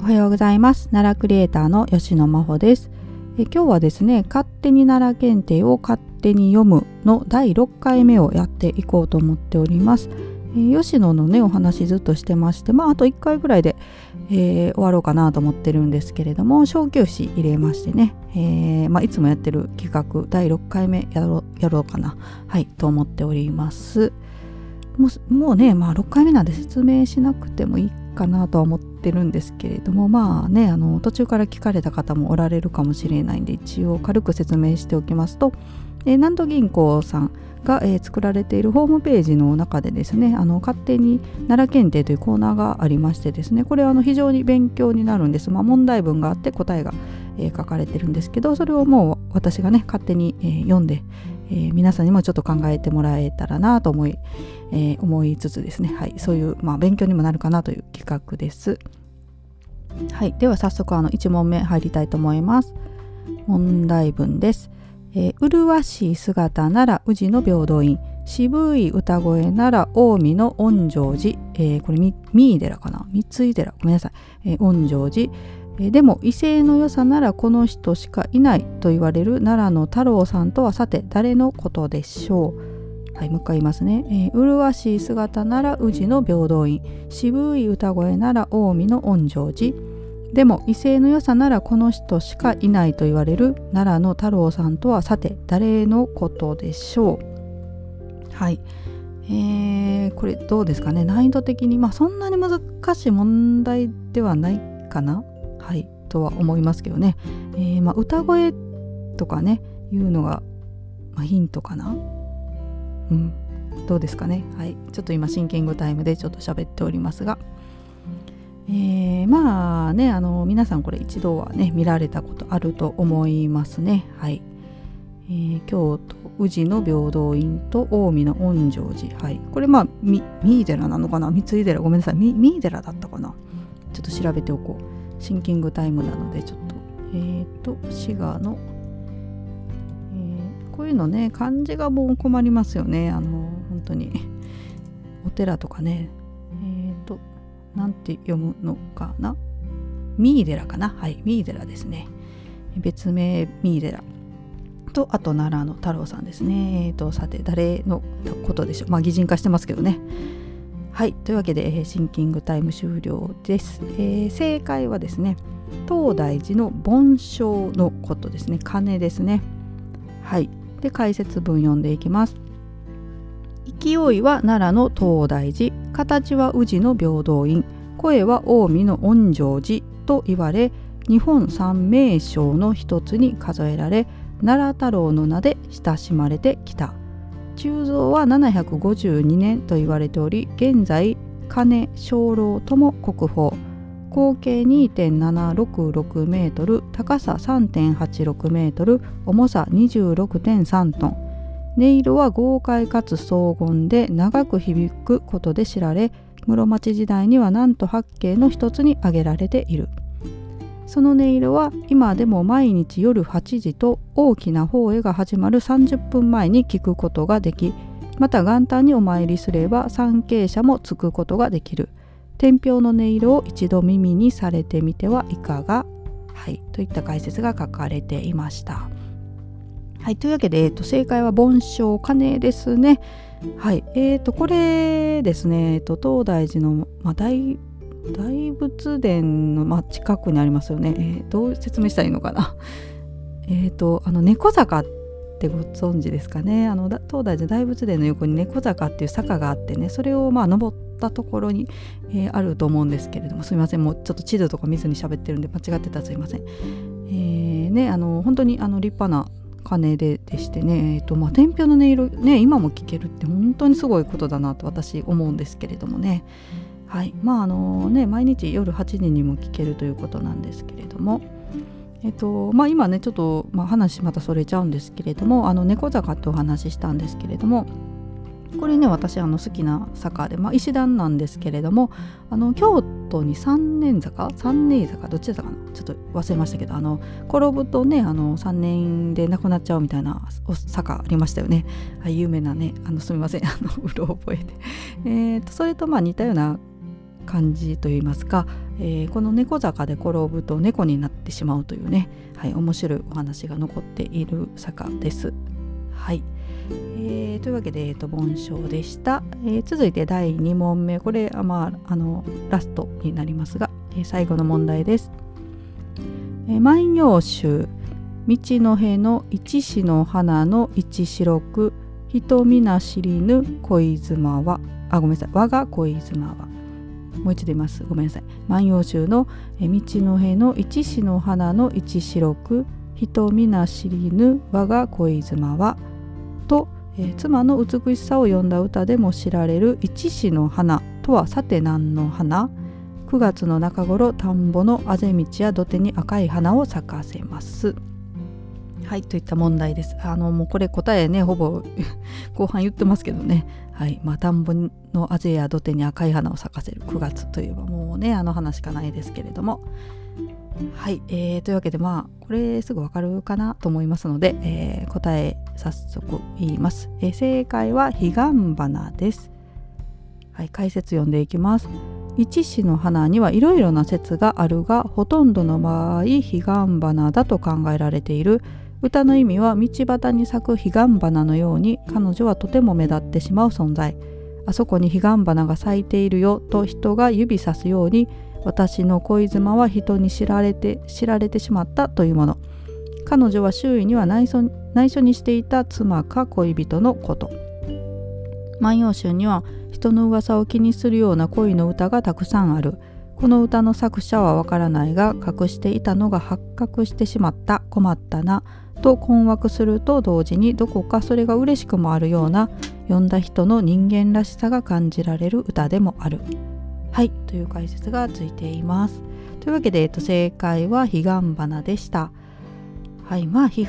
おはようございます。奈良クリエイターの吉野真帆です。え今日はですね勝手に奈良検定を勝手に読むの第6回目をやっていこうと思っております。え吉野のねお話ずっとしてましてまああと1回ぐらいで、えー、終わろうかなと思ってるんですけれども小休止入れましてね、えー、まあ、いつもやってる企画第6回目やろうやろうかな。はいと思っております。もうもうねまあ6回目なんで説明しなくてもいいかなとは思ってるんですけれどもまあねあの途中から聞かれた方もおられるかもしれないんで一応軽く説明しておきますと、えー、南都銀行さんが、えー、作られているホームページの中でですねあの勝手に奈良検定というコーナーがありましてですねこれはあの非常に勉強になるんです、まあ、問題文があって答えが、えー、書かれてるんですけどそれをもう私がね勝手に、えー、読んで、えー、皆さんにもちょっと考えてもらえたらなと思い、えー、思いつつですね、はい、そういう、まあ、勉強にもなるかなという企画です。はい、では早速あの1問目入りたいと思います。問題文です。えー、麗しい姿なら宇治の平等院。渋い歌声なら近江の恩城寺、えー、これ三井寺かな？三井寺ごめんなさい、えー、恩城寺。えでも威勢の良さならこの人しかいないと言われる奈良の太郎さんとはさて誰のことでしょう？はいもう一回言いますね、えー、麗しい姿なら宇治の平等院。渋い歌声なら近江の恩城寺。でも威勢の良さならこの人しかいないと言われる奈良の太郎さんとはさて誰のことでしょう？はい。えー、これどうですかね？難易度的にまあそんなに難しい問題ではないかな？はいとは思いますけどね、えー、まあ、歌声とかねいうのが、まあ、ヒントかな。うんどうですかね。はいちょっと今シンキングタイムでちょっと喋っておりますが。えー、まあねあの皆さんこれ一度はね見られたことあると思いますね。はい、えー、京都宇治の平等院と近江の恩城寺。はい。これまあ三井寺なのかな。三井寺ごめんなさい。三井寺だったかな。ちょっと調べておこう。シンキングタイムなのでちょっと。えっ、ー、と滋賀の、えー、こういうのね漢字がもう困りますよね。あの本当に。お寺とかね。えっ、ー、となんて読むのかな？ミーデラかな？はいミーデラですね。別名ミーデラ。とあと奈良の太郎さんですね。えっ、ー、とさて誰のことでしょう？まあ擬人化してますけどね。はいというわけで、えー、シンキングタイム終了です、えー、正解はですね東大寺の盆鐘のことですね。鐘ですね。はいで解説文読んでいきます。勢いは奈良の東大寺形は宇治の平等院。声は近江の恩城寺と言われ日本三名将の一つに数えられ奈良太郎の名で親しまれてきた。鋳造は752年と言われており現在金鐘楼とも国宝合計2.766メートル高さ3.86メートル重さ26.3トン。音色は豪快かつ荘厳で長く響くことで知られ室町時代にはなんと八景の一つに挙げられている。その音色は今でも毎日夜8時と大きな方へが始まる30分前に聞くことができまた元旦にお参りすれば参詣者もつくことができる。天平の音色を一度耳にされてみてはいかが？はいといった解説が書かれていました。はいというわけで、えー、と正解は盆鐘鐘ですね。はいえーとこれですね、えー、と東大寺の、まあ、大大仏殿の、まあ、近くにありますよね、えー、どう説明したらいいのかな えっとあの猫坂ってご存知ですかねあの東大寺大仏殿の横に猫坂っていう坂があってねそれをまあ登ったところに、えー、あると思うんですけれどもすみませんもうちょっと地図とか見ずに喋ってるんで間違ってたらすいません。えー、ねあの本当にあの立派な鐘ででしてね、えーとまあ、天平の音色ね今も聞けるって本当にすごいことだなと私思うんですけれどもね。はい。まああのね毎日夜8時にも聞けるということなんですけれども。えっとまあ、今ねちょっと、まあ、話またそれちゃうんですけれどもあの猫坂ってお話ししたんですけれどもこれね私あの好きな坂で、まあ、石段なんですけれどもあの京都に三年坂三年坂どっちだったかなちょっと忘れましたけどあの転ぶとねあの3年で亡くなっちゃうみたいな坂ありましたよね。有名なねあのすみません。あのうろ覚えでえーとそれとまあ似たような感じといいますか、えー、この猫坂で転ぶと猫になってしまうというね、はい、面白いお話が残っている坂です。はい、えー、というわけで、えーと、盆章でした、えー、続いて第2問目。これは、まあ、あのラストになりますが、えー、最後の問題です。えー、万葉集。道の辺の一子の花の一白く人皆知りぬ恋妻は。あごめんなさい。我が恋妻は。もう一度言います。ごめんなさい。万葉集の道の辺の一子の花の一白く人皆知りぬ我が恋妻はと、えー、妻の美しさを詠んだ歌でも知られる一子の花とはさて何の花。9月の中頃田んぼのあぜ道や土手に赤い花を咲かせます。はいといった問題です。あのもうこれ答えねほぼ 後半言ってますけどね。はいまあ田んぼのあぜや土手に赤い花を咲かせる9月といえばもうねあの花しかないですけれども。はい、えー、というわけでまあこれすぐわかるかなと思いますので、えー、答え早速言います、えー、正解は彼岸花です。はい解説読んでいきます。一種の花にはいろいろな説があるがほとんどの場合彼岸花だと考えられている。歌の意味は道端に咲く彼岸花のように彼女はとても目立ってしまう存在。あそこに彼岸花が咲いているよと人が指さすように私の恋妻は人に知られて知られてしまったというもの。彼女は周囲には内緒内緒にしていた妻か恋人のこと。万葉集には人の噂を気にするような恋の歌がたくさんある。この歌の作者はわからないが隠していたのが発覚してしまった。困ったな。と困惑すると同時にどこかそれが嬉しくもあるような読んだ人の人間らしさが感じられる歌でもある。はいという解説がついています。というわけで、えっと、正解は彼岸花でした。はいまあ彼岸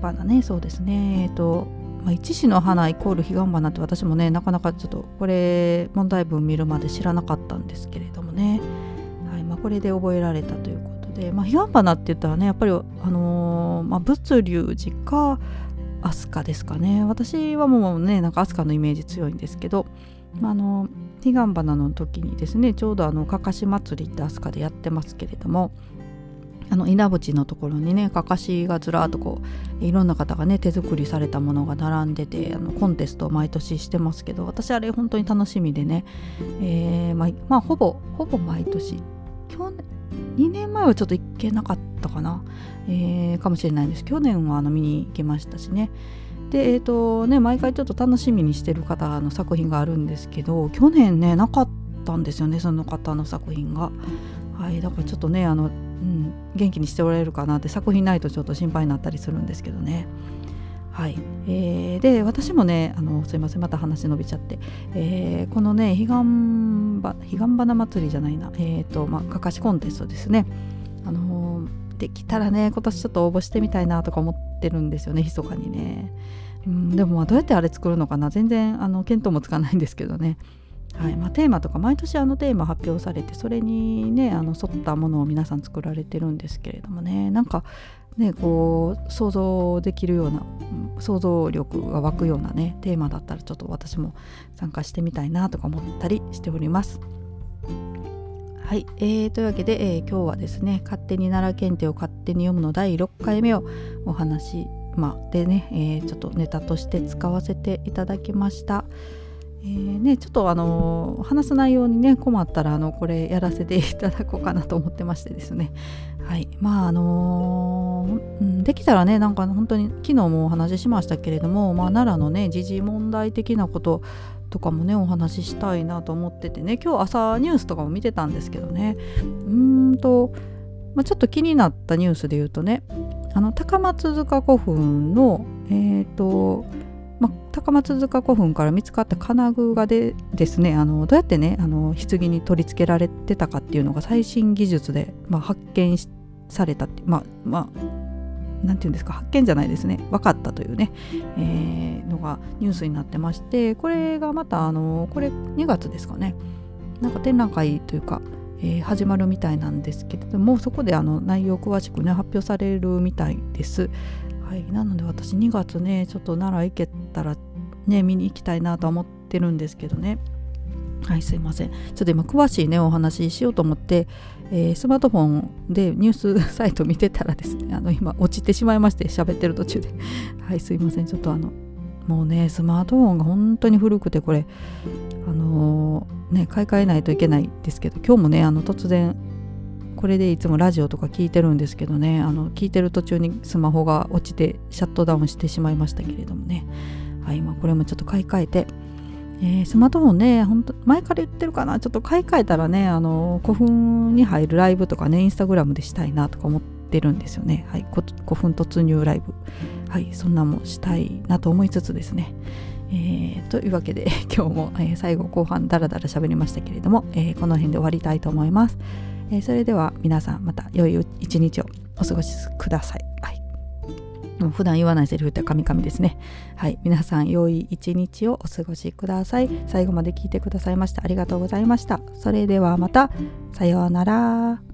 花ねそうですねえっとま、一種の花イコール彼岸花って私もねなかなかちょっとこれ問題文見るまで知らなかったんですけれどもね、はいまあ、これで覚えられたということで、まあ、彼岸花って言ったらねやっぱり、あのー、まあ、仏龍寺か飛鳥ですかね。私はもうねなんか飛鳥のイメージ強いんですけど、まあ、あの彼岸花の時にですねちょうどあのかかし祭りって飛鳥でやってますけれどもあの稲淵のところにねかかしがずらっとこういろんな方がね手作りされたものが並んでてあのコンテストを毎年してますけど私あれ本当に楽しみでね、えー、まあ、まあ、ほぼほぼ毎年。去年2年前はちょっと行けなかったかな、えー、かもしれないです。去年はあの見に行きましたしね。でえっ、ー、とね毎回ちょっと楽しみにしてる方の作品があるんですけど去年ねなかったんですよねその方の作品が。はいだからちょっとねあの、うん、元気にしておられるかなって作品ないとちょっと心配になったりするんですけどね。はい、えー、で私もねあのすいませんまた話伸びちゃって、えー、このね彼岸彼岸花祭りじゃないな。えっ、ー、とまあかかしコンテストですね。あのー、できたらね今年ちょっと応募してみたいなとか思ってるんですよね密かにね、うん、でもまあどうやってあれ作るのかな。全然あの見当もつかないんですけどね。はい。まあ、テーマとか毎年あのテーマ発表されてそれにねあの沿ったものを皆さん作られてるんですけれどもね。なんかねこう想像できるような想像力が湧くようなねテーマだったらちょっと私も参加してみたいなとか思ったりしております。はい、えー、というわけで、えー、今日はですね「勝手に奈良検定を勝手に読む」の第6回目をお話、まあ、でね、えー、ちょっとネタとして使わせていただきました。えーね、ちょっとあの話す内容にね困ったらあのこれやらせていただこうかなと思ってましてですね。はい。まああのー、できたらねなんか本当に昨日もお話ししましたけれども、まあ、奈良のね時事問題的なこととかもねお話ししたいなと思っててね。今日朝ニュースとかも見てたんですけどね。うんと、まあ、ちょっと気になったニュースで言うとねあの高松塚古墳のえっ、ー、と、高松塚古墳から見つかった金具がでですねあのどうやってねあの棺に取り付けられてたかっていうのが最新技術で、まあ、発見されたってまあまあなんていうんですか発見じゃないですね。分かったというね、えー、のがニュースになってましてこれがまたあのこれ2月ですかね。なんか展覧会というか、えー、始まるみたいなんですけれどもそこであの内容詳しくね発表されるみたいです。はい、なので私2月ねちょっと奈良行けたらね見に行きたいなと思ってるんですけどね。はいすいません。ちょっと今詳しいねお話ししようと思って、えー、スマートフォンでニュースサイト見てたらですね あの今落ちてしまいまして喋ってる途中で。はいすいません。ちょっとあのもうねスマートフォンが本当に古くてこれあのー、ね買い替えないといけないですけど今日もねあの突然これでいつもラジオとか聞いてるんですけどねあの聞いてる途中にスマホが落ちてシャットダウンしてしまいましたけれどもね。はい今これもちょっと買い替えてえー、スマートフォンね、ほんと前から言ってるかな、ちょっと買い替えたらね、あの古墳に入るライブとかね、インスタグラムでしたいなとか思ってるんですよね。はい、古墳突入ライブ。はい、そんなもしたいなと思いつつですね。えー、というわけで 今日も、えー、最後後半ダラダラ喋りましたけれども、えー、この辺で終わりたいと思います。えそれでは皆さんまた良い一日をお過ごしください。はい普段言わないセリフって神々ですね。はい。皆さん、良い一日をお過ごしください。最後まで聞いてくださいましてありがとうございました。それではまた、さようなら。